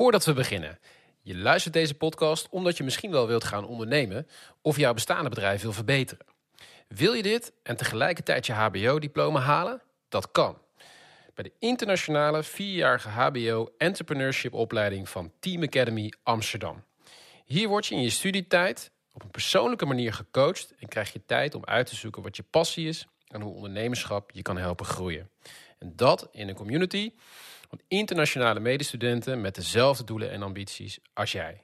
Voordat we beginnen. Je luistert deze podcast omdat je misschien wel wilt gaan ondernemen of jouw bestaande bedrijf wil verbeteren. Wil je dit en tegelijkertijd je HBO-diploma halen? Dat kan. Bij de internationale vierjarige HBO Entrepreneurship opleiding van Team Academy Amsterdam. Hier word je in je studietijd op een persoonlijke manier gecoacht en krijg je tijd om uit te zoeken wat je passie is en hoe ondernemerschap je kan helpen groeien. En dat in een community van internationale medestudenten met dezelfde doelen en ambities als jij.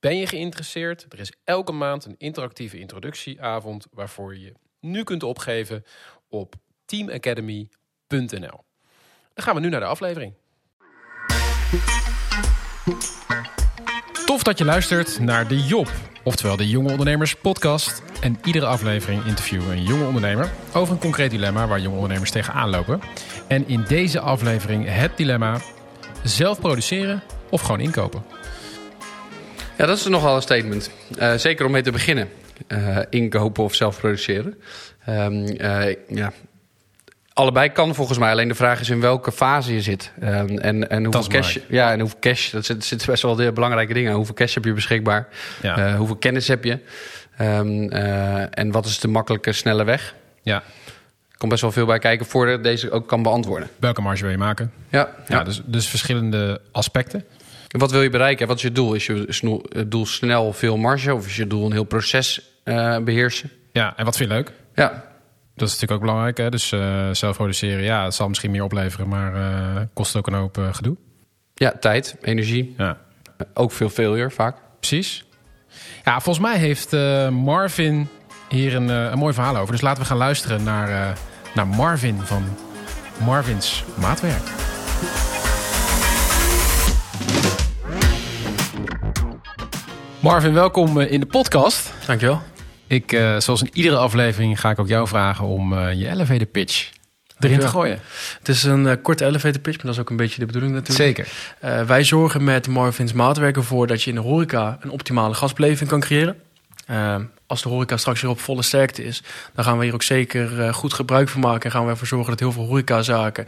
Ben je geïnteresseerd? Er is elke maand een interactieve introductieavond waarvoor je nu kunt opgeven op teamacademy.nl. Dan gaan we nu naar de aflevering. Tof dat je luistert naar de Job, oftewel de Jonge Ondernemers podcast. En iedere aflevering interviewen we een jonge ondernemer over een concreet dilemma waar jonge ondernemers tegenaan lopen. En in deze aflevering het dilemma zelf produceren of gewoon inkopen. Ja, dat is nogal een statement. Uh, zeker om mee te beginnen. Uh, inkopen of zelf produceren. Um, uh, ja. Allebei kan volgens mij. Alleen de vraag is in welke fase je zit. Um, en, en hoeveel cash. Ja, en hoeveel cash. Dat zit, zit best wel de belangrijke dingen. Hoeveel cash heb je beschikbaar? Ja. hoeveel kennis heb je? Um, en wat is de makkelijke, snelle weg? Ja. Er komt best wel veel bij kijken voordat deze ook kan beantwoorden. Welke marge wil je maken? Ja. ja, ja. Dus, dus verschillende aspecten. En wat wil je bereiken? Wat is je doel? Is je doel snel veel marge of is je doel een heel proces uh, beheersen? Ja, en wat vind je leuk? Ja. Dat is natuurlijk ook belangrijk. Hè? Dus uh, zelf produceren, ja, het zal misschien meer opleveren, maar uh, kost ook een hoop gedoe. Ja, tijd, energie. Ja. Ook veel failure vaak. Precies. Ja, volgens mij heeft Marvin hier een, een mooi verhaal over. Dus laten we gaan luisteren naar, naar Marvin van Marvins Maatwerk. Marvin, welkom in de podcast. Dankjewel. Ik, uh, zoals in iedere aflevering ga ik ook jou vragen om uh, je elevator pitch erin te gooien. Het is een uh, korte elevator pitch, maar dat is ook een beetje de bedoeling natuurlijk. Zeker. wij zorgen met Marvin's Maatwerk ervoor dat je in de horeca een optimale gastbeleving kan creëren. Als de horeca straks weer op volle sterkte is, dan gaan we hier ook zeker goed gebruik van maken. En gaan we ervoor zorgen dat heel veel horecazaken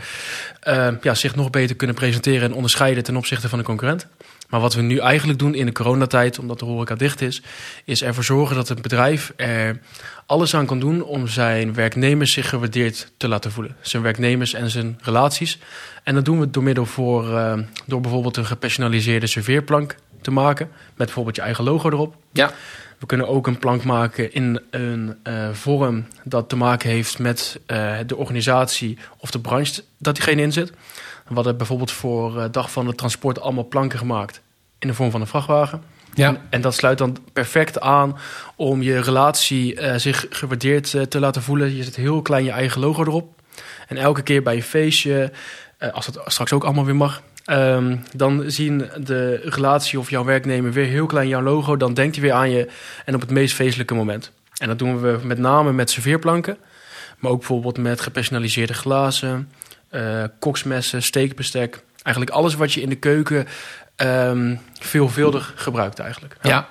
ja, zich nog beter kunnen presenteren en onderscheiden ten opzichte van de concurrent. Maar wat we nu eigenlijk doen in de coronatijd, omdat de horeca dicht is, is ervoor zorgen dat het bedrijf er alles aan kan doen om zijn werknemers zich gewaardeerd te laten voelen. Zijn werknemers en zijn relaties. En dat doen we door middel voor, uh, door bijvoorbeeld een gepersonaliseerde serveerplank te maken. Met bijvoorbeeld je eigen logo erop. Ja. We kunnen ook een plank maken in een uh, vorm dat te maken heeft met uh, de organisatie of de branche dat diegene in zit. We hadden bijvoorbeeld voor uh, Dag van het Transport allemaal planken gemaakt in de vorm van een vrachtwagen. Ja. En, en dat sluit dan perfect aan om je relatie zich gewaardeerd te laten voelen. Je zet heel klein je eigen logo erop. En elke keer bij een feestje, als het straks ook allemaal weer mag, um, dan zien de relatie of jouw werknemer weer heel klein jouw logo. Dan denkt hij weer aan je en op het meest feestelijke moment. En dat doen we met name met serveerplanken, maar ook bijvoorbeeld met gepersonaliseerde glazen, koksmessen, steekbestek. Eigenlijk alles wat je in de keuken um, veelvuldig gebruikt eigenlijk. Ja.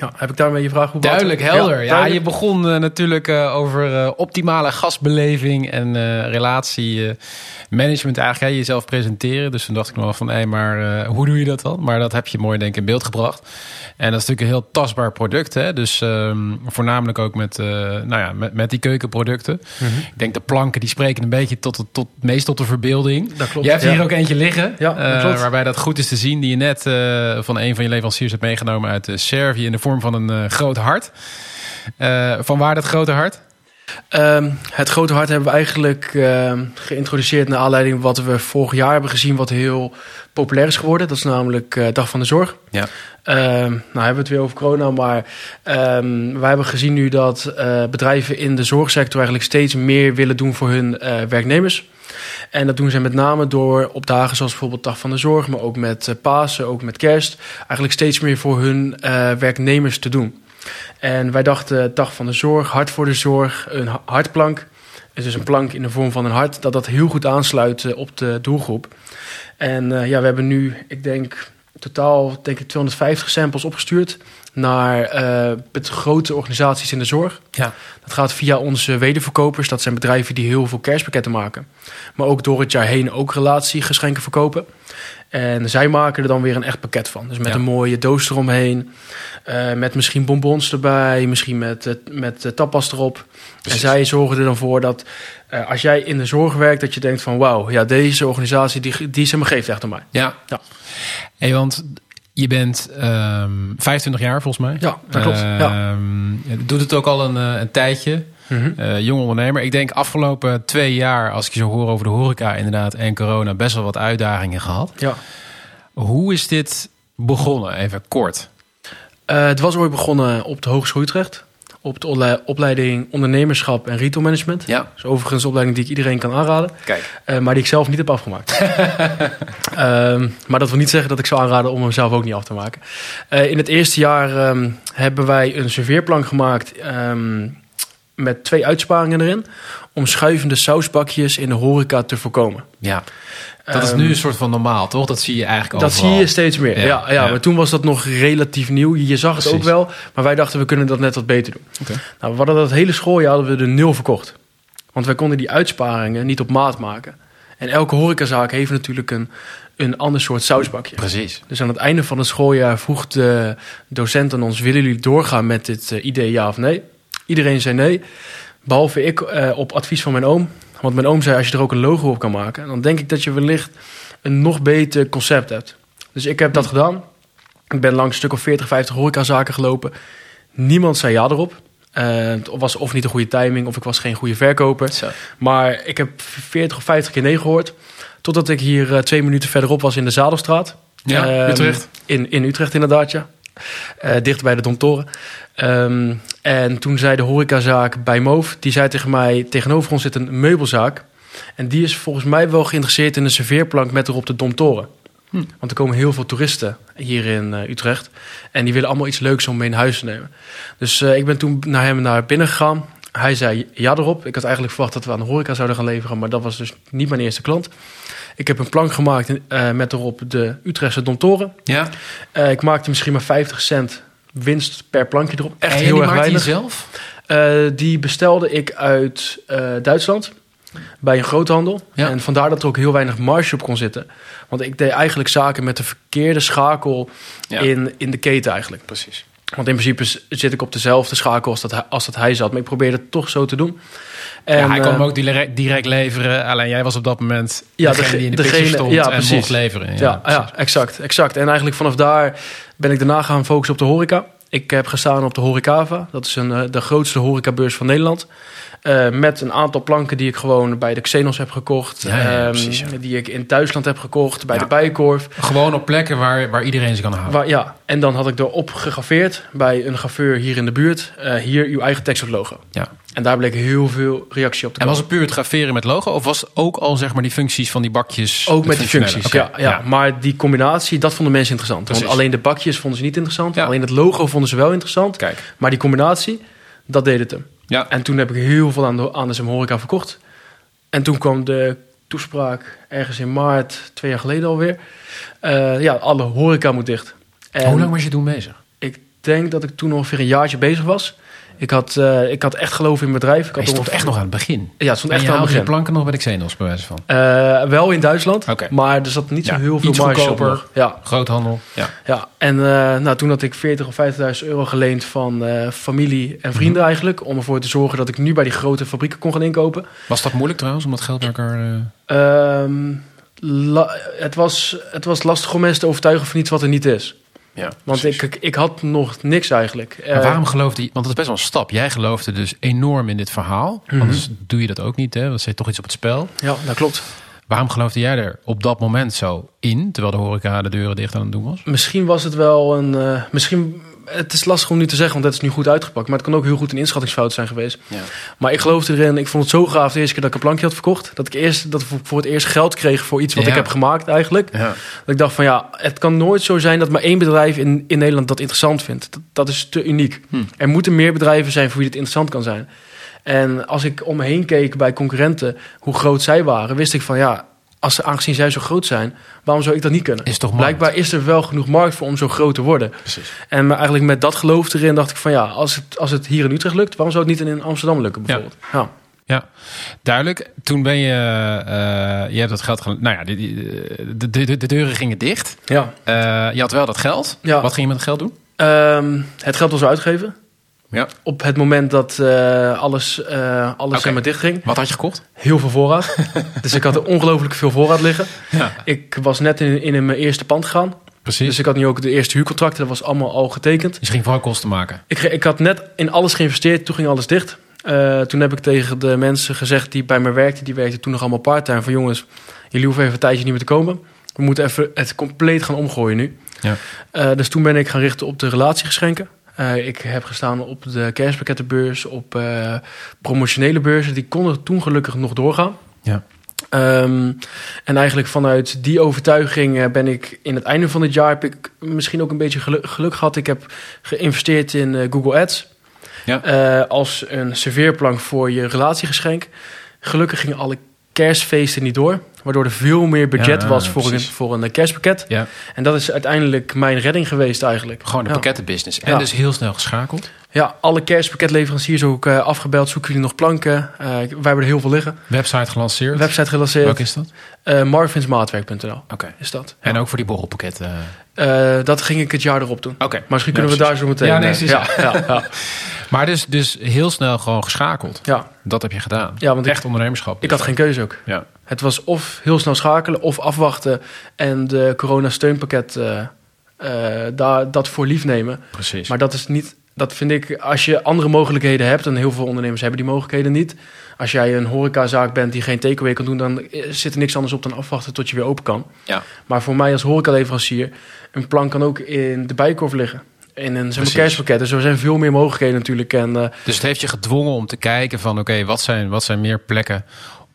Ja, heb ik daarmee je vraag Duidelijk, helder. Ja, duidelijk. ja je begon uh, natuurlijk uh, over uh, optimale gastbeleving en relatiemanagement eigenlijk. Hè, jezelf presenteren. Dus toen dacht ik nog van, hé, maar hoe doe je dat dan? Maar dat heb je mooi denk ik in beeld gebracht. En dat is natuurlijk een heel tastbaar product. Hè? Dus um, voornamelijk ook met, nou ja, met, met die keukenproducten. Mm -hmm. Ik denk de planken die spreken een beetje tot, tot, meest tot de verbeelding. Dat klopt. Je hebt ja. hier ook eentje liggen. Ja, dat waarbij dat goed is te zien. Die je net van een van je leveranciers hebt meegenomen uit Servië in de vorm van een uh, groot hart. Uh, van waar dat grote hart? Um, het grote hart hebben we eigenlijk uh, geïntroduceerd naar aanleiding wat we vorig jaar hebben gezien, wat heel populair is geworden. Dat is namelijk uh, Dag van de Zorg. Ja. Um, nou hebben we het weer over corona, maar um, wij hebben gezien nu dat uh, bedrijven in de zorgsector eigenlijk steeds meer willen doen voor hun werknemers. En dat doen ze met name door op dagen zoals bijvoorbeeld Dag van de Zorg, maar ook met uh, Pasen, ook met Kerst, eigenlijk steeds meer voor hun uh, werknemers te doen. En wij dachten Dag van de Zorg, Hart voor de Zorg, een hartplank. Het is een plank in de vorm van een hart, dat dat heel goed aansluit uh, op de doelgroep. En ja, we hebben nu, ik denk, totaal denk ik 250 samples opgestuurd naar uh, grote organisaties in de zorg. Ja. Dat gaat via onze wederverkopers. Dat zijn bedrijven die heel veel kerstpakketten maken. Maar ook door het jaar heen ook relatiegeschenken verkopen. En zij maken er dan weer een echt pakket van. Dus met Ja. een mooie doos eromheen. eh, met misschien bonbons erbij. Misschien met, eh, met eh, tapas erop. Precies. En zij zorgen er dan voor dat eh, als jij in de zorg werkt... dat je denkt van wauw, ja, deze organisatie die, die ze me geeft echt aan mij. Ja. Ja. Hey, want je bent ehm 25 jaar volgens mij. Ja, dat klopt. ja. Ehm, je doet het ook al een, eh, een tijdje. Mhm. Eh, jong ondernemer. Ik denk afgelopen twee jaar, als ik je zo hoor over de horeca inderdaad en corona, best wel wat uitdagingen gehad. ja. Hoe is dit begonnen? Even kort. Eh, het was ooit begonnen op de Hogeschool Utrecht. Op de ople- opleiding ondernemerschap en retail management. Ja. Dat is overigens een opleiding die ik iedereen kan aanraden. Kijk. eh, maar die ik zelf niet heb afgemaakt. Ehm, maar dat wil niet zeggen dat ik zou aanraden om hem zelf ook niet af te maken. Eh, in het eerste jaar ehm, hebben wij een serveerplank gemaakt ehm, met twee uitsparingen erin. Om schuivende sausbakjes in de horeca te voorkomen. Ja. Dat is Ehm, nu een soort van normaal, toch? Dat zie je eigenlijk Dat overal. zie je steeds meer. Ja, Ja, maar toen was dat nog relatief nieuw. Je zag het ook wel, maar wij dachten we kunnen dat net wat beter doen. Nou, we hadden dat hele schooljaar hadden we er nul verkocht. Want wij konden die uitsparingen niet op maat maken. En elke horecazaak heeft natuurlijk een, een ander soort sausbakje. Precies. Dus aan het einde van het schooljaar vroeg de docent aan ons... willen jullie doorgaan met dit eh, idee, ja of nee? Iedereen zei nee, behalve ik eh, op advies van mijn oom. Want mijn oom zei, als je er ook een logo op kan maken... dan denk ik dat je wellicht een nog beter concept hebt. Dus ik heb dat gedaan. Ik ben langs een stuk of 40, 50 horecazaken gelopen. Niemand zei ja erop. Eh, het was of niet een goede timing, of ik was geen goede verkoper. Zo. Maar ik heb 40 of 50 keer nee gehoord. Totdat ik hier eh, twee minuten verderop was in de Zadelstraat. Ja, Ehm, Utrecht. In, in Utrecht inderdaad, ja. Eh, dicht bij de Domtoren. Ehm, en toen zei de horecazaak bij Moof... die zei tegen mij, tegenover ons zit een meubelzaak... en die is volgens mij wel geïnteresseerd in een serveerplank... met erop de Domtoren. Hm. Want er komen heel veel toeristen hier in eh, Utrecht... en die willen allemaal iets leuks om mee in huis te nemen. Dus eh, ik ben toen naar hem naar binnen gegaan... Hij zei ja erop. Ik had eigenlijk verwacht dat we aan de horeca zouden gaan leveren... maar dat was dus niet mijn eerste klant. Ik heb een plank gemaakt eh, met erop de Utrechtse Domtoren... Ja. eh, ik maakte misschien maar 50 cent winst per plankje erop. Echt en heel erg weinig. zelf? Eh, die bestelde ik uit Duitsland bij een groothandel. Ja. En vandaar dat er ook heel weinig marge op kon zitten. Want ik deed eigenlijk zaken met de verkeerde schakel Ja. in, in de keten eigenlijk. Precies. Want in principe zit ik op dezelfde schakel als dat, hij- als dat hij zat. Maar ik probeerde het toch zo te doen. En, ja, hij kon eh, hem ook direct, direct leveren. Alleen jij was op dat moment Ja, degene dege- die in de degene- stond ja, en precies. mocht leveren. Ja, Ja, exact, exact. En eigenlijk vanaf daar ben ik daarna gaan focussen op de horeca. Ik heb gestaan op de Horecava. Dat is een, eh, de grootste horecabeurs van Nederland. Eh, met een aantal planken die ik gewoon bij de Xenos heb gekocht. Ja, ja, ja, Ehm, precies, ja. Die ik in Duitsland heb gekocht, bij de Bijenkorf. Gewoon op plekken waar, waar iedereen ze kan halen. Waar, ja, en dan had ik erop gegraveerd bij een graveur hier in de buurt. eh, hier uw eigen tekst op logo. Ja. En daar bleek heel veel reactie op te En komen. was het puur het graveren met logo? Of was het ook al zeg maar die functies van die bakjes? Ook met die functies, ja, ja. Maar die combinatie, dat vonden mensen interessant. Precies. Want alleen de bakjes vonden ze niet interessant. Alleen het logo vonden ze wel interessant. Kijk. Maar die combinatie, dat deed het hem. Ja. En toen heb ik heel veel aan de, aan de horeca verkocht. En toen kwam de toespraak ergens in maart, twee jaar geleden alweer. Eh, ja, alle horeca moet dicht. En Hoe lang was je toen bezig? Ik denk dat ik toen ongeveer een jaartje bezig was. Ik had, eh, ik had echt geloof in mijn bedrijf. Ik Je had stond echt nog aan het begin. Ja, het stond En echt aan het begin. planken nog bij de Xenos, bij wijze van. Eh, wel in Duitsland, maar er zat niet zo heel veel marge. Ja, Groothandel. Ja. Ja, en eh, nou, toen had ik 40 of 50.000 euro geleend van familie en vrienden Mhm. eigenlijk. Om ervoor te zorgen dat ik nu bij die grote fabrieken kon gaan inkopen. Was dat moeilijk trouwens, om dat geld bij elkaar... eh, Ehm, la- het, was, het was lastig om mensen te overtuigen van iets wat er niet is. Ja, Want precies. ik, ik, ik had nog niks eigenlijk. Maar Eh, waarom geloofde je... Want dat is best wel een stap. Jij geloofde dus enorm in dit verhaal. Mhm. Anders doe je dat ook niet, hè? Dan zit toch iets op het spel. Ja, dat klopt. Waarom geloofde jij er op dat moment zo in... terwijl de horeca de deuren dicht aan het doen was? Misschien was het wel een... eh, misschien, het is lastig om nu te zeggen, want het is nu goed uitgepakt. Maar het kan ook heel goed een inschattingsfout zijn geweest. Ja. Maar ik geloofde erin. Ik vond het zo gaaf de eerste keer dat ik een plankje had verkocht. Dat ik eerst dat ik voor het eerst geld kreeg voor iets wat Ja. ik heb gemaakt eigenlijk. Ja. Dat ik dacht van ja, het kan nooit zo zijn dat maar één bedrijf in, in Nederland dat interessant vindt. Dat, dat is te uniek. Hm. Er moeten meer bedrijven zijn voor wie het interessant kan zijn. En als ik om me heen keek bij concurrenten, hoe groot zij waren, wist ik van ja, als, aangezien zij zo groot zijn, waarom zou ik dat niet kunnen? Is toch? Blijkbaar is er wel genoeg markt voor om zo groot te worden. Precies. En maar eigenlijk met dat geloof erin dacht ik van ja, als het, als het hier in Utrecht lukt, waarom zou het niet in Amsterdam lukken bijvoorbeeld? Ja. Ja, duidelijk. Toen ben je, eh, je hebt dat geld, gel- nou ja, de, de, de, de deuren gingen dicht. Ja. Eh, je had wel dat geld. Ja. Wat ging je met het geld doen? Ehm, het geld was uitgegeven. Ja. Op het moment dat eh, alles, eh alles maar dicht ging. Wat had je gekocht? Heel veel voorraad. dus ik had er ongelooflijk veel voorraad liggen. Ja, Ik was net in, in mijn eerste pand gegaan. precies. Dus ik had nu ook de eerste huurcontracten. Dat was allemaal al getekend. Dus je ging vooral kosten maken. Ik, ik had net in alles geïnvesteerd. Toen ging alles dicht. Eh, toen heb ik tegen de mensen gezegd die bij me werkten. Die werkten toen nog allemaal part-time. Van jongens, jullie hoeven even een tijdje niet meer te komen. We moeten even het compleet gaan omgooien nu. Ja. Dus toen ben ik gaan richten op de relatiegeschenken. Eh, ik heb gestaan op de kerstpakkettenbeurs, op eh, promotionele beurzen. Die konden toen gelukkig nog doorgaan. Ja. Ehm, en eigenlijk vanuit die overtuiging eh, ben ik in het einde van het jaar... heb ik misschien ook een beetje geluk, geluk gehad. Ik heb geïnvesteerd in Google Ads. Ja. Als een serveerplank voor je relatiegeschenk. Gelukkig gingen alle kerstfeesten niet door. Waardoor er veel meer budget Ja, was voor een, voor een kerstpakket. Ja, En dat is uiteindelijk mijn redding geweest eigenlijk. gewoon de Ja. pakkettenbusiness. En dus heel snel geschakeld. Ja, alle kerstpakketleveranciers ook eh, afgebeld. Zoeken jullie nog planken? Eh, wij hebben er heel veel liggen. Website gelanceerd. Website gelanceerd. Welke is dat? Eh marvinsmaatwerk.nl Oké. is dat. En ook voor die borrelpakketten. Eh, dat ging ik het jaar erop doen. Oké. Maar misschien Ja, kunnen we precies. daar zo meteen... Ja, nee, eh, precies. ja, ja, ja, Maar dus, dus heel snel gewoon geschakeld. ja. Dat heb je gedaan. Ja, want ik- Echt ondernemerschap. Ik had geen keuze ook. Ja. Het was of heel snel schakelen of afwachten en de corona-steunpakket eh, eh, daar, dat voor lief nemen. Precies. Maar dat is niet, dat vind ik, als je andere mogelijkheden hebt, en heel veel ondernemers hebben die mogelijkheden niet. Als jij een horecazaak bent die geen takeaway kan doen, dan zit er niks anders op dan afwachten tot je weer open kan. Ja. Maar voor mij als horecaleverancier, een plank kan ook in de bijkorf liggen. In een kerstpakket. Dus er zijn veel meer mogelijkheden natuurlijk. En eh, Dus het heeft je gedwongen om te kijken van... oké, wat, zijn, wat zijn meer plekken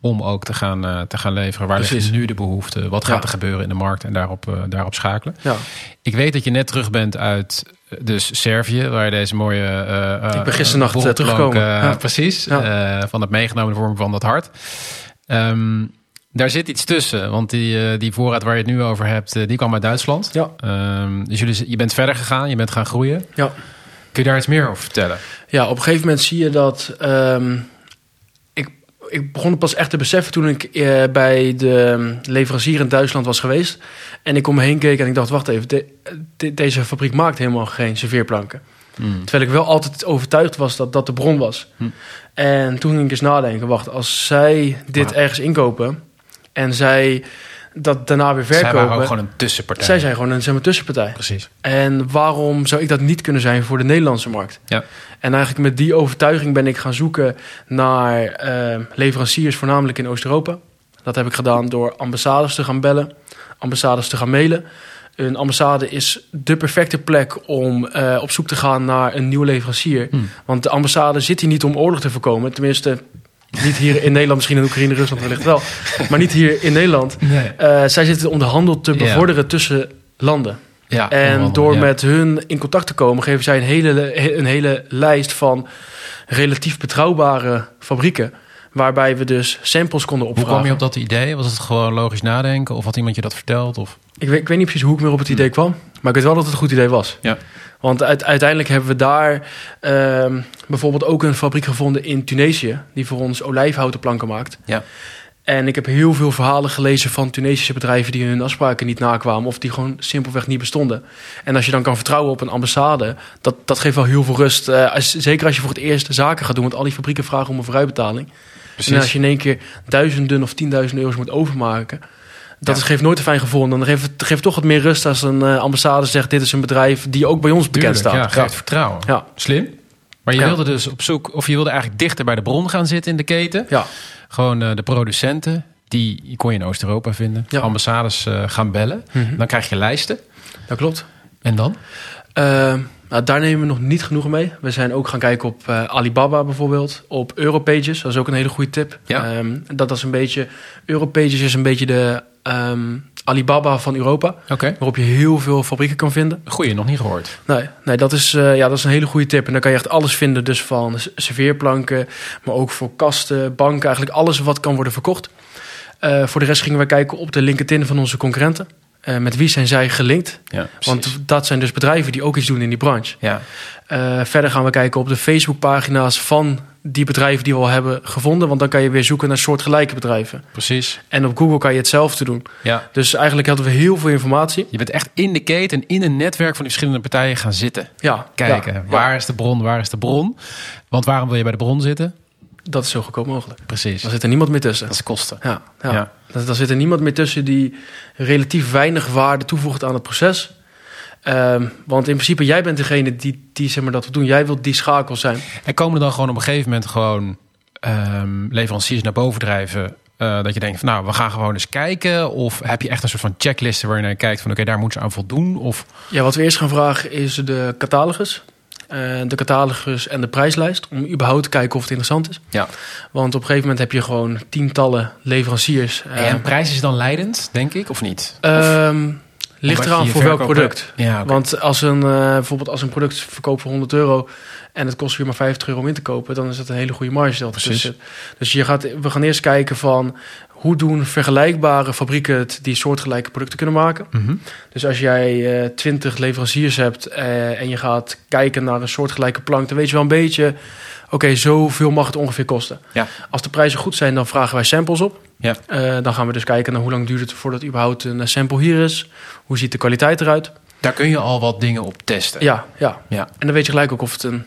om ook te gaan, eh, te gaan leveren? Waar ligt nu de behoefte? Wat gaat Ja. er gebeuren in de markt? En daarop, eh, daarop schakelen. ja, Ik weet dat je net terug bent uit dus Servië... waar je deze mooie... eh, Ik ben gisternacht, borrelplank, teruggekomen. Ja. Precies. Van het meegenomen vorm van dat hart. Ehm, daar zit iets tussen. Want die, eh, die voorraad waar je het nu over hebt... eh, die kwam uit Duitsland. ja, Ehm, dus jullie, je bent verder gegaan. Je bent gaan groeien. ja. Kun je daar iets meer over vertellen? Ja, op een gegeven moment zie je dat. ehm, ik, ik begon het pas echt te beseffen toen ik eh, bij de leverancier in Duitsland was geweest. En ik om me heen keek en ik dacht: wacht even, de- de- deze fabriek maakt helemaal geen serveerplanken. Terwijl ik wel altijd overtuigd was dat dat de bron was. Hm. En toen ging ik eens nadenken: wacht, als zij dit ergens inkopen en zij dat daarna weer Zij waren ook verkopen. gewoon een tussenpartij. Zij zijn gewoon een zeg maar, tussenpartij. Precies. En waarom zou ik dat niet kunnen zijn voor de Nederlandse markt? Ja. En eigenlijk met die overtuiging ben ik gaan zoeken naar eh, leveranciers, voornamelijk in Oost-Europa. Dat heb ik gedaan door ambassades te gaan bellen, ambassades te gaan mailen. Een ambassade is de perfecte plek om eh, op zoek te gaan naar een nieuwe leverancier. Hmm. Want de ambassade zit hier niet om oorlog te voorkomen. Tenminste, niet hier in Nederland, misschien in Oekraïne, Rusland wellicht wel. Maar niet hier in Nederland. Nee. Eh, zij zitten om de handel te bevorderen tussen landen. Ja, En door ja. met hun in contact te komen, geven zij een hele, een hele lijst van relatief betrouwbare fabrieken. Waarbij we dus samples konden Hoe opvragen. kwam je op dat idee? Was het gewoon logisch nadenken? Of had iemand je dat verteld? Of... ik, weet, ik weet niet precies hoe ik meer op het idee kwam. Maar ik weet wel dat het een goed idee was. Ja. Want uit- uiteindelijk hebben we daar ehm, bijvoorbeeld ook een fabriek gevonden in Tunesië. Die voor ons olijfhouten planken maakt. Ja. En ik heb heel veel verhalen gelezen van Tunesische bedrijven die hun afspraken niet nakwamen. Of die gewoon simpelweg niet bestonden. En als je dan kan vertrouwen op een ambassade, dat, dat geeft wel heel veel rust. Eh, als, zeker als je voor het eerst zaken gaat doen, want al die fabrieken vragen om een vooruitbetaling. Precies. En als je in één keer duizenden of tienduizenden euro's moet overmaken. Dat Ja. is, geeft nooit een fijn gevoel. En dan geeft het geeft toch wat meer rust als een eh, ambassade zegt: Dit is een bedrijf die ook bij ons bekend staat. Ja, geeft vertrouwen. Ja. Slim. Maar je wilde dus op zoek, of je wilde eigenlijk dichter bij de bron gaan zitten in de keten. Ja. Gewoon eh, de producenten, die kon je in Oost-Europa vinden. Ambassades eh, gaan bellen. Mhm. Dan krijg je lijsten. dat klopt. En dan? Eh, nou, daar nemen we nog niet genoeg mee. We zijn ook gaan kijken op eh, Alibaba bijvoorbeeld, op Europages. Dat is ook een hele goede tip. Ja. Ehm, dat is een beetje, Europages is een beetje de ehm, Alibaba van Europa, waarop je heel veel fabrieken kan vinden. Goeie, nog niet gehoord. Nee, nee dat, is, eh, ja, dat is een hele goede tip. En dan kan je echt alles vinden, dus van serveerplanken, maar ook voor kasten, banken, eigenlijk alles wat kan worden verkocht. Eh, voor de rest gingen wij kijken op de LinkedIn van onze concurrenten. Eh, met wie zijn zij gelinkt? Ja, Want dat zijn dus bedrijven die ook iets doen in die branche. ja. Eh, verder gaan we kijken op de Facebookpagina's van die bedrijven die we al hebben gevonden. Want dan kan je weer zoeken naar soortgelijke bedrijven. precies. En op Google kan je hetzelfde doen. Ja. Dus eigenlijk hadden we heel veel informatie. Je bent echt in de keten, in een netwerk van die verschillende partijen gaan zitten. Ja, Kijken, ja, waar is de bron, waar is de bron? Want waarom wil je bij de bron zitten? Dat is zo goedkoop mogelijk. Precies. Dan zit er niemand meer tussen. Dat is kosten. Ja, ja. Ja. Dan, dan zit er niemand meer tussen die relatief weinig waarde toevoegt aan het proces. Ehm, want in principe, jij bent degene die, die zeg maar, dat wil doen. Jij wilt die schakel zijn. En komen er dan gewoon op een gegeven moment gewoon ehm, leveranciers naar boven drijven? eh, dat je denkt van nou, we gaan gewoon eens kijken. Of heb je echt een soort van checklisten waar je naar kijkt van oké, daar moeten ze aan voldoen? Of Ja, wat we eerst gaan vragen is de catalogus. Eh, de catalogus en de prijslijst. Om überhaupt te kijken of het interessant is. ja. Want op een gegeven moment heb je gewoon tientallen leveranciers. Eh, En prijs is dan leidend, denk ik, of niet? ehm, ligt eraan voor welk product. Ja. Want als een, eh, bijvoorbeeld als een product verkoopt voor 100 euro en het kost je maar 50 euro om in te kopen, dan is dat een hele goede marge dat Precies. Dus je gaat, we gaan eerst kijken van hoe doen vergelijkbare fabrieken het die soortgelijke producten kunnen maken. Mhm. Dus als jij eh 20 leveranciers hebt eh, en je gaat kijken naar een soortgelijke plank, dan weet je wel een beetje, oké, zoveel mag het ongeveer kosten. Ja. Als de prijzen goed zijn, dan vragen wij samples op. Ja. Eh, dan gaan we dus kijken naar hoe lang duurt het voordat überhaupt een sample hier is. Hoe ziet de kwaliteit eruit? Daar kun je al wat dingen op testen. Ja, ja. Ja. En dan weet je gelijk ook of het een,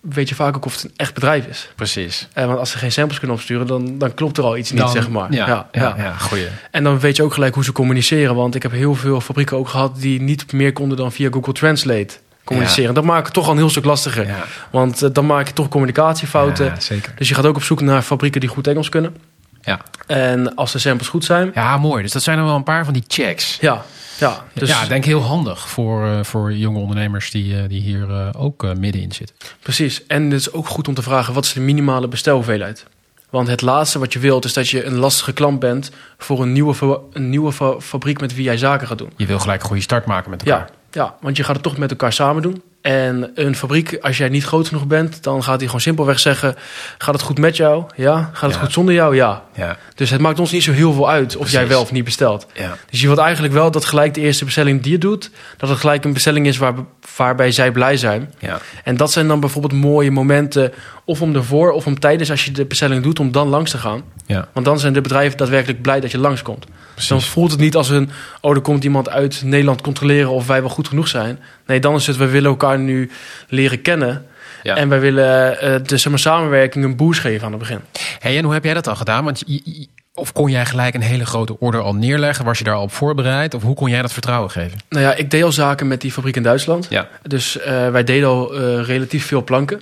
weet je vaak ook of het een echt bedrijf is. Precies. Eh, want als ze geen samples kunnen opsturen, dan, dan klopt er al iets niet, zeg maar. Ja, ja, ja, ja. goeie. En dan weet je ook gelijk hoe ze communiceren. Want ik heb heel veel fabrieken ook gehad die niet meer konden dan via Google Translate communiceren. Dat maakt het toch al een heel stuk lastiger. Ja, Want eh, dan maak je toch communicatiefouten. Ja, zeker. Dus je gaat ook op zoek naar fabrieken die goed Engels kunnen. Ja. En als de samples goed zijn, ja, mooi. Dus dat zijn er wel een paar van die checks. ja, ja. Dus ja, denk heel handig voor, eh, voor jonge ondernemers die, eh, die hier eh, ook middenin zitten. Precies. En het is ook goed om te vragen, wat is de minimale bestelhoeveelheid? Want het laatste wat je wilt is dat je een lastige klant bent voor een nieuwe, een nieuwe fa- fabriek met wie jij zaken gaat doen. Je wil gelijk een goede start maken met elkaar. Ja, ja, want je gaat het toch met elkaar samen doen. En een fabriek, als jij niet groot genoeg bent, dan gaat hij gewoon simpelweg zeggen: gaat het goed met jou? Ja. Gaat het Ja. goed zonder jou? Ja. Ja. Dus het maakt ons niet zo heel veel uit of Precies. jij wel of niet bestelt. ja. Dus je wilt eigenlijk wel dat gelijk de eerste bestelling die je doet, dat het gelijk een bestelling is waar, waarbij zij blij zijn. ja. En dat zijn dan bijvoorbeeld mooie momenten, of om ervoor of om tijdens als je de bestelling doet, om dan langs te gaan. ja. Want dan zijn de bedrijven daadwerkelijk blij dat je langskomt. Dus dan Precies. voelt het niet als een, oh, er komt iemand uit Nederland controleren of wij wel goed genoeg zijn. Nee, dan is het, we willen elkaar nu leren kennen. Ja. En wij willen eh, de zeg maar, samenwerking een boost geven aan het begin. Hey, en hoe heb jij dat dan gedaan? Want je- je- of kon jij gelijk een hele grote order al neerleggen? Was je daar al op voorbereid? Of hoe kon jij dat vertrouwen geven? Nou ja, ik deed al zaken met die fabriek in Duitsland. Ja. Dus eh, wij deden al eh, relatief veel planken.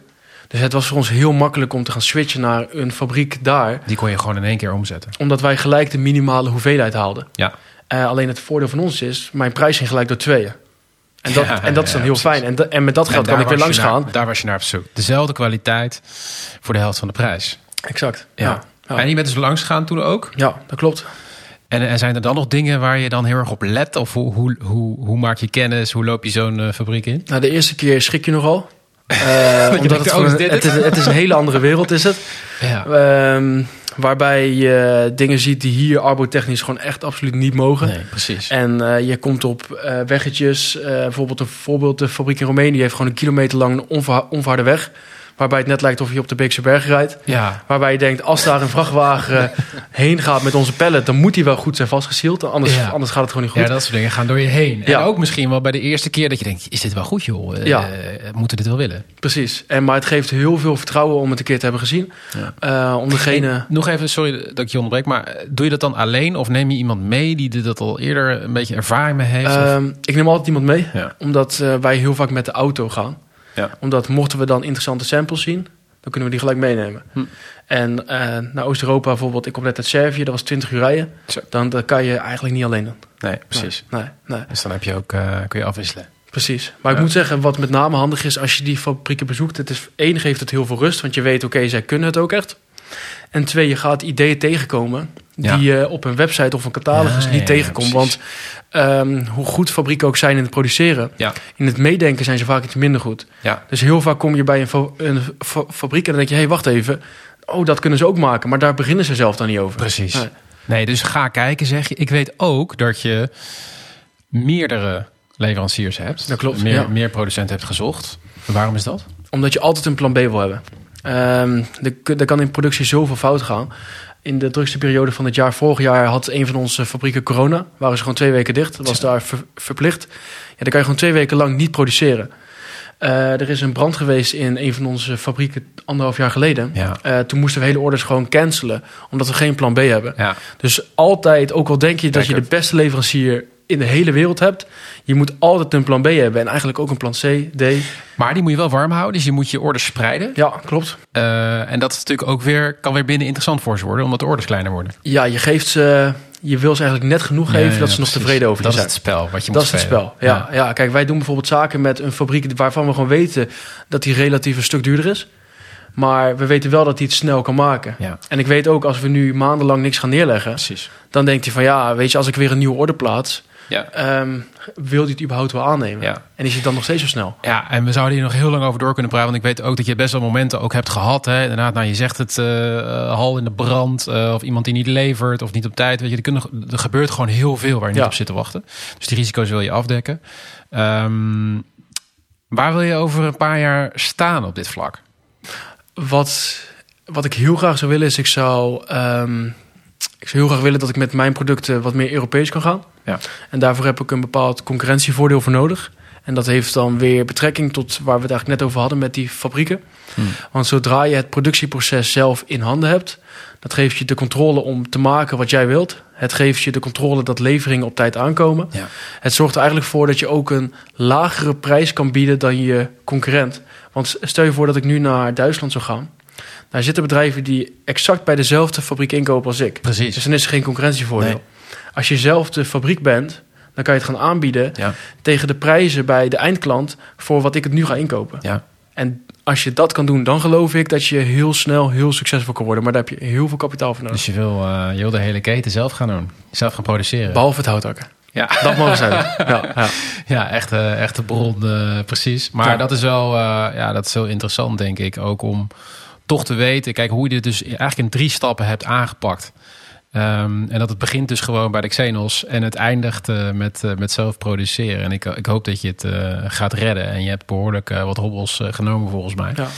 Dus het was voor ons heel makkelijk om te gaan switchen naar een fabriek daar. Die kon je gewoon in één keer omzetten. Omdat wij gelijk de minimale hoeveelheid haalden. Ja. Eh, alleen het voordeel van ons is, mijn prijs ging gelijk door tweeën. En dat, Ja, en dat is dan ja, heel precies. fijn. En, en met dat geld kan ik weer langs naar- gaan. Daar was je naar op zoek. Dezelfde kwaliteit voor de helft van de prijs. Exact. Ja. En je bent dus langs gegaan toen ook? Ja, dat klopt. En, en zijn er dan nog dingen waar je dan heel erg op let? Of hoe, hoe, hoe, hoe maak je kennis? Hoe loop je zo'n eh, fabriek in? Nou, de eerste keer schrik je nogal. Eh, omdat het, gewoon, het, is, het is een hele andere wereld, is het. Ja. Ehm, waarbij je dingen ziet die hier arbotechnisch gewoon echt absoluut niet mogen. Nee, precies. En eh, je komt op eh, weggetjes. bijvoorbeeld een voorbeeld, de fabriek in Roemenië heeft gewoon een kilometer lang een onverha- onverharde weg. Waarbij het net lijkt of je op de Beekse Berg rijdt. Ja, Waarbij je denkt, als daar een vrachtwagen eh, heen gaat met onze pallet, dan moet die wel goed zijn vastgesield. Anders, Ja. anders gaat het gewoon niet goed. ja, dat soort dingen gaan door je heen. Ja. En ook misschien wel bij de eerste keer dat je denkt... is dit wel goed, joh? Eh, Ja. eh, moeten we dit wel willen? Precies. En, maar het geeft heel veel vertrouwen om het een keer te hebben gezien. Ja. Eh, om degene... En nog even, sorry dat ik je onderbreek... maar doe je dat dan alleen of neem je iemand mee... die dat al eerder een beetje ervaring mee heeft? Ehm, ik neem altijd iemand mee, omdat wij heel vaak met de auto gaan. Ja. Omdat mochten we dan interessante samples zien, dan kunnen we die gelijk meenemen. Hm. En eh, naar Oost-Europa bijvoorbeeld, ik kom net uit Servië, dat was 20 uur rijden. Dan dat kan je eigenlijk niet alleen doen. Nee, precies. Nee, nee, Dus dan heb je ook, eh, kun je afwisselen. precies. Maar ik moet zeggen, wat met name handig is als je die fabrieken bezoekt, het is één geeft het heel veel rust, want je weet, oké, zij kunnen het ook echt. En twee, je gaat ideeën tegenkomen Ja. die je op een website of een catalogus Ja, niet tegenkomt. Want ehm, hoe goed fabrieken ook zijn in het produceren, Ja. in het meedenken zijn ze vaak iets minder goed. Ja. Dus heel vaak kom je bij een, fa- een fa- fabriek en dan denk je, hé, hey, wacht even. Oh, dat kunnen ze ook maken. Maar daar beginnen ze zelf dan niet over. Precies. Nee. Nee, dus ga kijken, zeg je. Ik weet ook dat je meerdere leveranciers hebt. Dat klopt, Meer, ja. meer producenten hebt gezocht. Waarom is dat? Omdat je altijd een plan B wil hebben. Ehm er, er kan in productie zoveel fout gaan. In de drukste periode van het jaar, vorig jaar, had een van onze fabrieken corona. Waren ze gewoon twee weken dicht. Dat was daar ver- verplicht. Ja, dan kan je gewoon twee weken lang niet produceren. Eh, er is een brand geweest in een van onze fabrieken anderhalf jaar geleden. Ja. Eh, toen moesten we hele orders gewoon cancelen, omdat we geen plan B hebben. Ja, Dus altijd, ook al denk je dat je de beste leverancier in de hele wereld hebt, je moet altijd een plan B hebben. En eigenlijk ook een plan C, D. maar die moet je wel warm houden. Dus je moet je orders spreiden. Ja, klopt. Eh, en dat is natuurlijk ook weer, kan weer binnen interessant voor ze worden, omdat de orders kleiner worden. Ja, je geeft ze, je wil ze eigenlijk net genoeg geven Ja, ja, dat ze nog tevreden over Dat je is zijn. het spel wat je Dat moet is het spel. Ja, ja. kijk, wij doen bijvoorbeeld zaken met een fabriek waarvan we gewoon weten dat die relatief een stuk duurder is. Maar we weten wel dat hij het snel kan maken. Ja, En ik weet ook, als we nu maandenlang niks gaan neerleggen, precies. dan denkt hij van ja, weet je, als ik weer een nieuwe order plaats, Ja. ehm, wil hij het überhaupt wel aannemen? Ja. En is het dan nog steeds zo snel? Ja, en we zouden hier nog heel lang over door kunnen praten. Want ik weet ook dat je best wel momenten ook hebt gehad. Hè? Inderdaad, nou, je zegt het, eh, hal in de brand. eh, of iemand die niet levert of niet op tijd. Weet je, er, kunnen, er gebeurt gewoon heel veel waar je niet op zit te wachten. Dus die risico's wil je afdekken. Ehm, waar wil je over een paar jaar staan op dit vlak? Wat, wat ik heel graag zou willen is, ik zou, ehm, ik zou heel graag willen dat ik met mijn producten wat meer Europees kan gaan. Ja. En daarvoor heb ik een bepaald concurrentievoordeel voor nodig. En dat heeft dan weer betrekking tot waar we het eigenlijk net over hadden met die fabrieken. Hmm. Want zodra je het productieproces zelf in handen hebt, dat geeft je de controle om te maken wat jij wilt. Het geeft je de controle dat leveringen op tijd aankomen. Ja. Het zorgt er eigenlijk voor dat je ook een lagere prijs kan bieden dan je concurrent. Want stel je voor dat ik nu naar Duitsland zou gaan. Daar zitten bedrijven die exact bij dezelfde fabriek inkopen als ik. Precies. Dus dan is er geen concurrentievoordeel. Nee. Als je zelf de fabriek bent, dan kan je het gaan aanbieden Ja, tegen de prijzen bij de eindklant voor wat ik het nu ga inkopen. ja. En als je dat kan doen, dan geloof ik dat je heel snel heel succesvol kan worden. Maar daar heb je heel veel kapitaal voor nodig. Dus je wil, eh, je wil de hele keten zelf gaan doen. Zelf gaan produceren. Behalve het houthakken. Ja. Dat mogen zijn. ja, ja. Ja, echt, eh, echt de bron, eh, precies. Maar Ja. dat is wel eh, ja, dat is heel interessant, denk ik. Ook om toch te weten, kijk, hoe je dit dus eigenlijk in drie stappen hebt aangepakt. Ehm, en dat het begint dus gewoon bij de Xenos en het eindigt eh, met, eh, met zelf produceren. En ik, ik hoop dat je het eh, gaat redden. En je hebt behoorlijk eh, wat hobbels genomen volgens mij. Ja.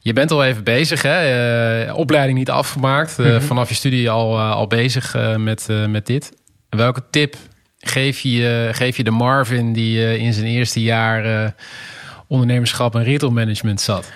Je bent al even bezig, hè? Opleiding niet afgemaakt. Mhm. Vanaf je studie al, al bezig met, met dit. Welke tip geef je, geef je de Marvin die in zijn eerste jaar ondernemerschap en retail management zat?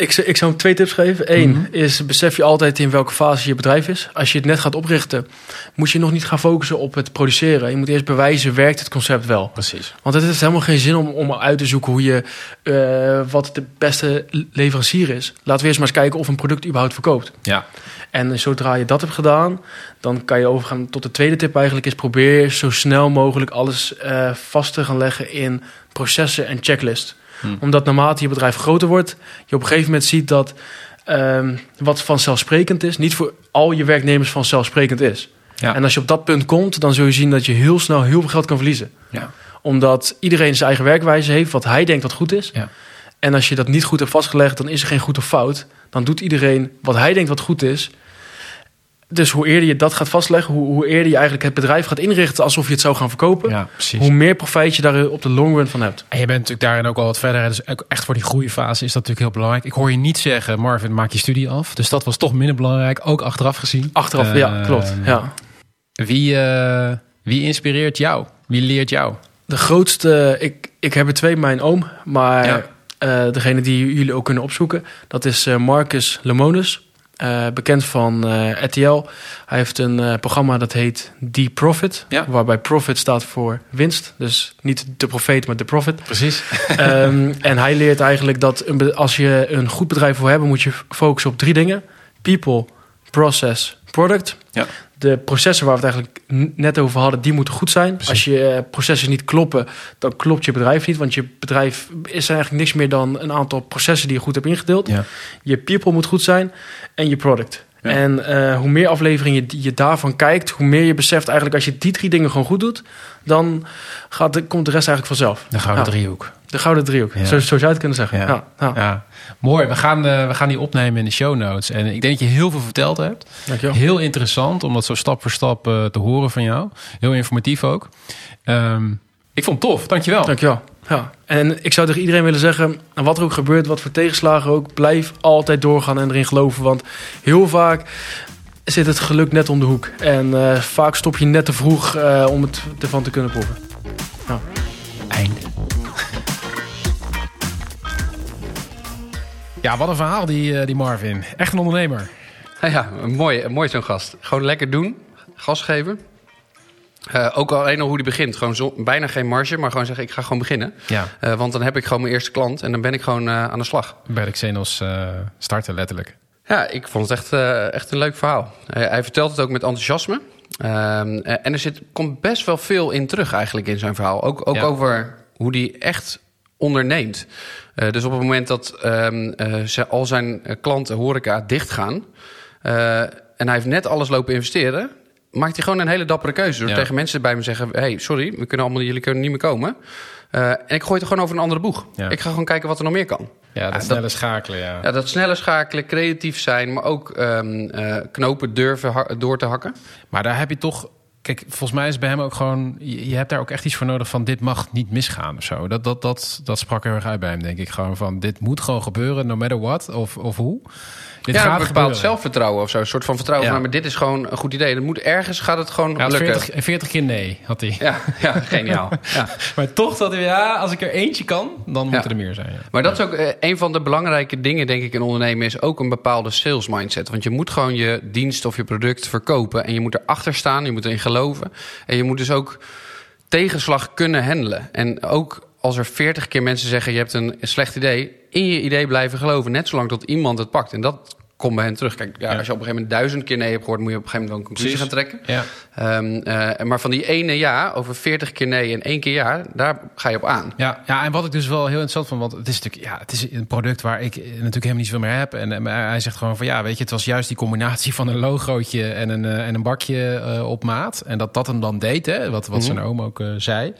Ik, zou- ik zou hem twee tips geven. Eén Mhm. is besef je altijd in welke fase je bedrijf is. Als je het net gaat oprichten, moet je nog niet gaan focussen op het produceren. Je moet eerst bewijzen, werkt het concept wel. Precies. Want het heeft helemaal geen zin om, om uit te zoeken hoe je, eh, wat de beste leverancier is. Laten we eerst maar eens kijken of een product überhaupt verkoopt. Ja, En zodra je dat hebt gedaan, dan kan je overgaan tot de tweede tip eigenlijk is probeer zo snel mogelijk alles eh, vast te gaan leggen in processen en checklist. Hmm. Omdat naarmate je bedrijf groter wordt, je op een gegeven moment ziet dat ehm, wat vanzelfsprekend is, niet voor al je werknemers vanzelfsprekend is. Ja. En als je op dat punt komt, dan zul je zien dat je heel snel heel veel geld kan verliezen. ja. Omdat iedereen zijn eigen werkwijze heeft, wat hij denkt wat goed is. Ja. En als je dat niet goed hebt vastgelegd, dan is er geen goed of fout. Dan doet iedereen wat hij denkt wat goed is. Dus hoe eerder je dat gaat vastleggen, hoe, hoe eerder je eigenlijk het bedrijf gaat inrichten alsof je het zou gaan verkopen, ja precies. hoe meer profijt je daar op de long run van hebt. En je bent natuurlijk daarin ook al wat verder. Dus echt voor die groeifase is dat natuurlijk heel belangrijk. Ik hoor je niet zeggen, Marvin, maak je studie af. Dus dat was toch minder belangrijk, ook achteraf gezien. Achteraf, ja, Eh, klopt. Ja. Wie, eh, wie inspireert jou? Wie leert jou? De grootste, ik, ik heb er twee, mijn oom, maar Ja. eh, degene die jullie ook kunnen opzoeken, dat is Marcus Lemonis. Eh, bekend van eh, RTL. Hij heeft een eh, programma dat heet The Profit. Ja. Waarbij profit staat voor winst. Dus niet de profeet, maar de profit. Precies. Ehm, en hij leert eigenlijk dat een als je een goed bedrijf wil hebben, moet je focussen op drie dingen: people, process, product. Ja. De processen waar we het eigenlijk net over hadden, die moeten goed zijn. Precies. Als je eh, processen niet kloppen, dan klopt je bedrijf niet. Want je bedrijf is eigenlijk niks meer dan een aantal processen die je goed hebt ingedeeld. Ja. Je people moet goed zijn en je product. Ja. En eh, hoe meer afleveringen je, je daarvan kijkt, hoe meer je beseft eigenlijk als je die drie dingen gewoon goed doet, dan gaat de, komt de rest eigenlijk vanzelf. De gouden Ja. driehoek. De gouden driehoek, Ja. zo, zo zou je het kunnen zeggen. Ja. Ja. Ja, Ja, mooi. We gaan, eh, we gaan die opnemen in de show notes. En ik denk dat je heel veel verteld hebt. Dankjewel. Heel interessant om dat zo stap voor stap eh, te horen van jou. Heel informatief ook. Ehm, ik vond het tof. Dankjewel. Dankjewel. Ja. En ik zou tegen iedereen willen zeggen, en wat er ook gebeurt, wat voor tegenslagen ook, blijf altijd doorgaan en erin geloven. Want heel vaak zit het geluk net om de hoek. En eh, vaak stop je net te vroeg eh, om het ervan te kunnen proeven. Einde. Ja, wat een verhaal die, eh, die Marvin. Echt een ondernemer. Nou ja, mooi, mooi zo'n gast. Gewoon lekker doen, gas geven. Eh, ook alleen al hoe die begint. Gewoon zo, bijna geen marge, maar gewoon zeggen: ik ga gewoon beginnen. Ja, Eh, want dan heb ik gewoon mijn eerste klant en dan ben ik gewoon eh, aan de slag. bij de Xenos starten letterlijk. Ja, ik vond het echt, echt een leuk verhaal. Hij vertelt het ook met enthousiasme. Ehm, eh, en er zit, komt best wel veel in terug eigenlijk in zijn verhaal. Ook, ook Ja. over hoe hij echt onderneemt. Dus op het moment dat ehm, eh, ze, al zijn klanten horeca dichtgaan... en hij heeft net alles lopen investeren... maakt hij gewoon een hele dappere keuze. Door Ja. tegen mensen bij me zeggen... hey, sorry, we kunnen allemaal, jullie kunnen niet meer komen. Eh, en ik gooi het gewoon over een andere boeg. Ja. Ik ga gewoon kijken wat er nog meer kan. Ja, dat dat- snelle schakelen, ja. Ja, dat snelle schakelen, creatief zijn, maar ook ehm, eh, knopen durven door te hakken. Maar daar heb je toch... Kijk, volgens mij is bij hem ook gewoon... Je, hebt daar ook echt iets voor nodig van... dit mag niet misgaan of zo. Dat, dat, dat, dat sprak heel erg uit bij hem, denk ik. Gewoon van, dit moet gewoon gebeuren, no matter what. Of, of hoe. Dit ja, gaat een bepaald gebeuren. zelfvertrouwen of zo. Een soort van vertrouwen Ja. van, maar dit is gewoon een goed idee. Dat moet ergens, gaat het gewoon Ja, lukken. 40, 40 keer nee, had hij. Ja, ja, geniaal. ja. Maar toch dat hij, ja, als ik er eentje kan, dan moeten er meer zijn. Ja. Maar dat is ook eh, een van de belangrijke dingen, denk ik, in ondernemen... is ook een bepaalde sales mindset. Want je moet gewoon je dienst of je product verkopen... en je moet erachter staan, je moet erin geloven. En je moet dus ook tegenslag kunnen handelen. En ook als er 40 keer mensen zeggen... je hebt een slecht idee, in je idee blijven geloven... net zolang tot iemand het pakt. En dat komt bij hen terug. Kijk, ja, Ja. als je op een gegeven moment duizend keer nee hebt gehoord... moet je op een gegeven moment wel een conclusie Precies. gaan trekken. Ja. Ehm, eh, maar van die ene ja, over 40 keer nee en één keer ja... daar ga je op aan. Ja, ja, en wat ik dus wel heel interessant vond, want het is natuurlijk ja, het is een product waar ik natuurlijk helemaal niet zoveel meer heb. En, en hij zegt gewoon van ja, weet je, het was juist die combinatie van een logootje en een, eh, en een bakje eh, op maat. En dat dat hem dan deed, hè, wat, wat zijn oom ook zei.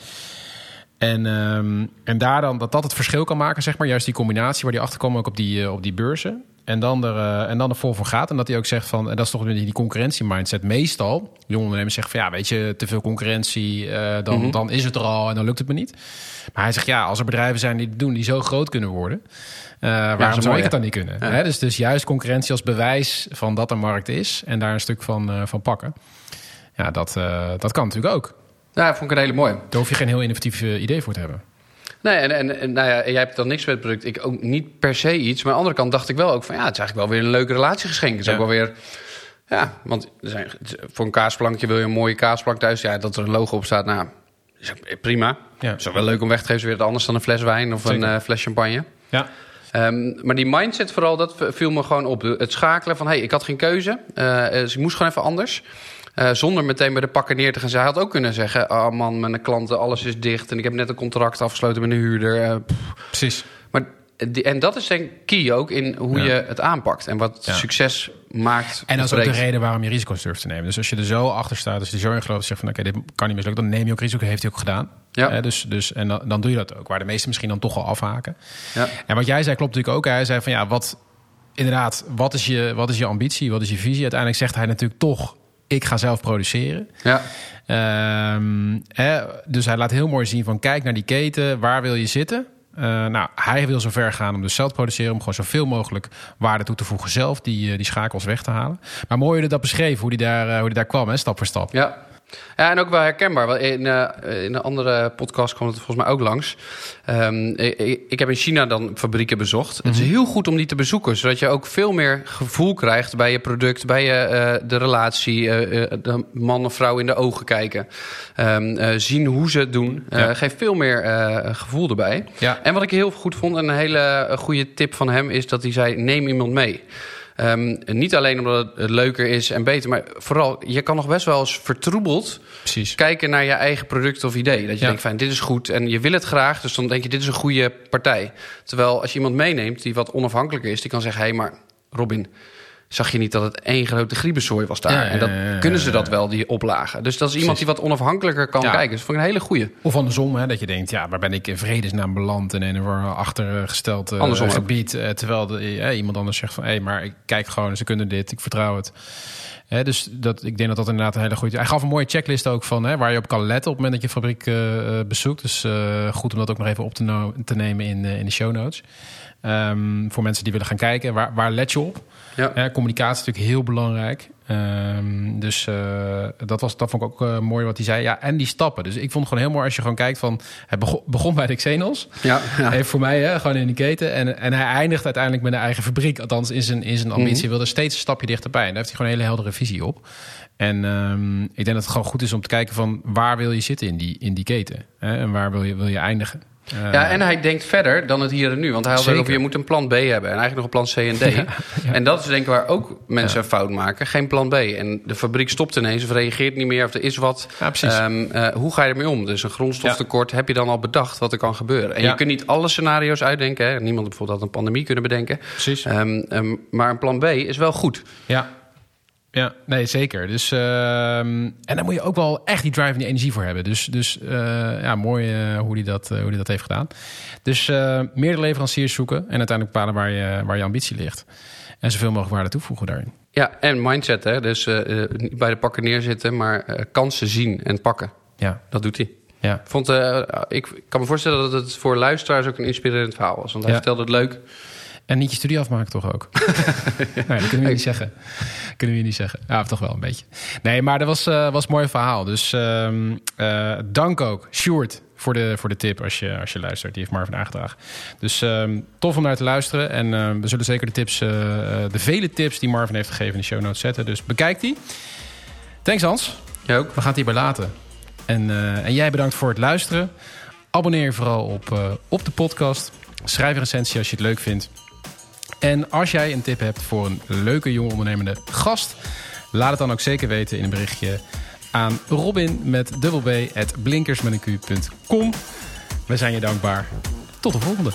En, ehm, en daar dan dat dat het verschil kan maken, zeg maar. Juist die combinatie waar die achter kwam ook op die, op die beurzen. En dan, er, eh, en dan er vol voor gaat. En dat hij ook zegt van, en dat is toch weer die, die concurrentie-mindset. Meestal, jonge ondernemers zeggen van ja, weet je, te veel concurrentie, eh, dan, dan is het er al en dan lukt het me niet. Maar hij zegt ja, als er bedrijven zijn die het doen, die zo groot kunnen worden, eh, waarom zou mooi, ik het dan niet kunnen? Ja. Hè, dus, dus juist concurrentie als bewijs van dat er markt is en daar een stuk van, van pakken. Ja, dat, dat kan natuurlijk ook. Ja, vond ik een hele mooie. Daar hoef je geen heel innovatief idee voor te hebben. Nee, en, en, en nou ja, jij hebt dan niks met het product. Ik ook niet per se iets. Maar aan de andere kant dacht ik wel ook van... ja, het is eigenlijk wel weer een leuke relatiegeschenk. Het is Ja. ook wel weer... Ja, want er zijn, voor een kaasplankje wil je een mooie kaasplank thuis. Ja, dat er een logo op staat, nou, is prima. Ja. is ook wel leuk om weg te geven. Is weer wat anders dan een fles wijn of Zeker. een eh, fles champagne. Ja, Ehm, maar die mindset vooral, dat viel me gewoon op. Het schakelen van, hey, ik had geen keuze. eh, dus ik moest gewoon even anders. Eh, zonder meteen bij de pakken neer te gaan. Zij had ook kunnen zeggen, oh man, mijn klanten, alles is dicht. En ik heb net een contract afgesloten met een huurder. eh, precies. maar die, en dat is denk ik key ook in hoe Ja. je het aanpakt. En wat Ja. succes maakt. En dat is ook de reden waarom je risico's durft te nemen. Dus als je er zo achter staat, als je er zo in gelooft, zegt van oké, dit kan niet mislukken, dan neem je ook risico. Heeft hij ook gedaan. Ja. Eh, dus, dus, en dan, dan doe je dat ook. Waar de meesten misschien dan toch al afhaken. Ja. En wat jij zei klopt natuurlijk ook. Hij zei van ja, wat inderdaad, wat is je, wat is je ambitie? Wat is je visie? Uiteindelijk zegt hij natuurlijk toch, ik ga zelf produceren. Ja. Ehm, hè, dus hij laat heel mooi zien van kijk naar die keten, waar wil je zitten? Eh, nou, hij wil zo ver gaan om dus zelf te produceren, om gewoon zoveel mogelijk waarde toe te voegen zelf, die, eh, die schakels weg te halen. Maar mooi je dat beschreef, hoe die daar, eh, hoe die daar kwam, hè, stap voor stap. Ja. Ja, en ook wel herkenbaar. In, eh, in een andere podcast kwam het volgens mij ook langs. Ehm, ik, ik heb in China dan fabrieken bezocht. Het is heel goed om die te bezoeken, zodat je ook veel meer gevoel krijgt bij je product, bij je, eh, de relatie, eh, de man of vrouw in de ogen kijken, Ehm, eh, zien hoe ze het doen. Ja. geeft veel meer gevoel erbij. Ja. En wat ik heel goed vond, en een hele goede tip van hem, is dat hij zei: neem iemand mee. Ehm, niet alleen omdat het- het leuker is en beter, maar vooral, je kan nog best wel eens vertroebeld Precies. kijken naar je eigen product of idee. Dat je Ja. denkt van dit is goed en je wil het graag, dus dan denk je dit is een goede partij. Terwijl als je iemand meeneemt die wat onafhankelijker is, die kan zeggen: hé, hey, maar Robin, zag je niet dat het één grote griebenzooi was daar. Ja, en dat kunnen ze dat wel, die oplagen. Dus dat is iemand die wat onafhankelijker kan Ja. kijken. Dus dat vond ik een hele goeie. Of andersom, hè, dat je denkt, ja, waar ben ik in vredesnaam beland in een achtergesteld eh, Andersom gebied. eh, terwijl de, eh, iemand anders zegt van, hé, maar ik kijk gewoon, ze kunnen dit, ik vertrouw het. Dus dat, ik denk dat dat inderdaad een hele goede... Hij gaf een mooie checklist ook van waar je op kan letten op het moment dat je fabriek bezoekt. Dus goed om dat ook nog even op te, no- te nemen in, in de show notes. Ehm, voor mensen die willen gaan kijken, waar, waar let je op? Ja. Hè, communicatie is natuurlijk heel belangrijk. Ehm, dus eh, dat, was, dat vond ik ook eh, mooi wat hij zei. Ja, en die stappen. Dus ik vond het gewoon heel mooi als je gewoon kijkt van... Het begon, begon bij de Xenos. Ja, ja. Heeft voor mij hè, gewoon in die keten. En, en hij eindigt uiteindelijk met een eigen fabriek. Althans, in zijn, in zijn ambitie wil er steeds een stapje dichterbij. En daar heeft hij gewoon een hele heldere visie op. En ehm, ik denk dat het gewoon goed is om te kijken van... waar wil je zitten in die, in die keten? Hè? En waar wil je, wil je eindigen? Eh, Ja, en hij denkt verder dan het hier en nu. Want hij had Zeker. over, je moet een plan B hebben. En eigenlijk nog een plan C en D. En dat is denk ik waar ook mensen fout maken. Geen plan B. En de fabriek stopt ineens of reageert niet meer. Of er is wat. Eh, hoe ga je ermee om? Dus een grondstoftekort. Heb je dan al bedacht wat er kan gebeuren? En je kunt niet alle scenario's uitdenken. Hè? Niemand had bijvoorbeeld een pandemie kunnen bedenken. Precies. Ehm, ehm, maar een plan B is wel goed. Ja. Ja, nee, zeker. Dus, ehm, en daar moet je ook wel echt die drive en die energie voor hebben. Dus, dus eh, ja, mooi eh, hoe hij dat, eh, hoe die dat heeft gedaan. Dus eh meerdere leveranciers zoeken en uiteindelijk bepalen waar je, waar je ambitie ligt. En zoveel mogelijk waarde toevoegen daarin. Ja, en mindset. Hè? Dus eh, eh, niet bij de pakken neerzitten, maar eh, kansen zien en pakken. Ja, Dat doet hij. ja. Vond, eh, ik kan me voorstellen dat het voor luisteraars ook een inspirerend verhaal was. Want hij Ja. vertelde het leuk. En niet je studie afmaken toch ook? nee, dat kunnen we niet zeggen. Kunnen we niet zeggen. Ja, toch wel een beetje. Nee, maar dat was, eh, was een mooi verhaal. Dus ehm, eh, dank ook, Sjoerd, voor de, voor de tip als je, als je luistert. Die heeft Marvin aangedragen. Dus ehm, tof om naar te luisteren. En ehm, we zullen zeker de tips, eh, de vele tips die Marvin heeft gegeven in de show notes zetten. Dus bekijk die. Thanks Hans. Jij ook? We gaan het hierbij laten. En, en jij bedankt voor het luisteren. Abonneer je vooral op, op de podcast. Schrijf een recensie als je het leuk vindt. En als jij een tip hebt voor een leuke jonge ondernemende gast... laat het dan ook zeker weten in een berichtje aan Robin met dubbel B. We zijn je dankbaar. Tot de volgende.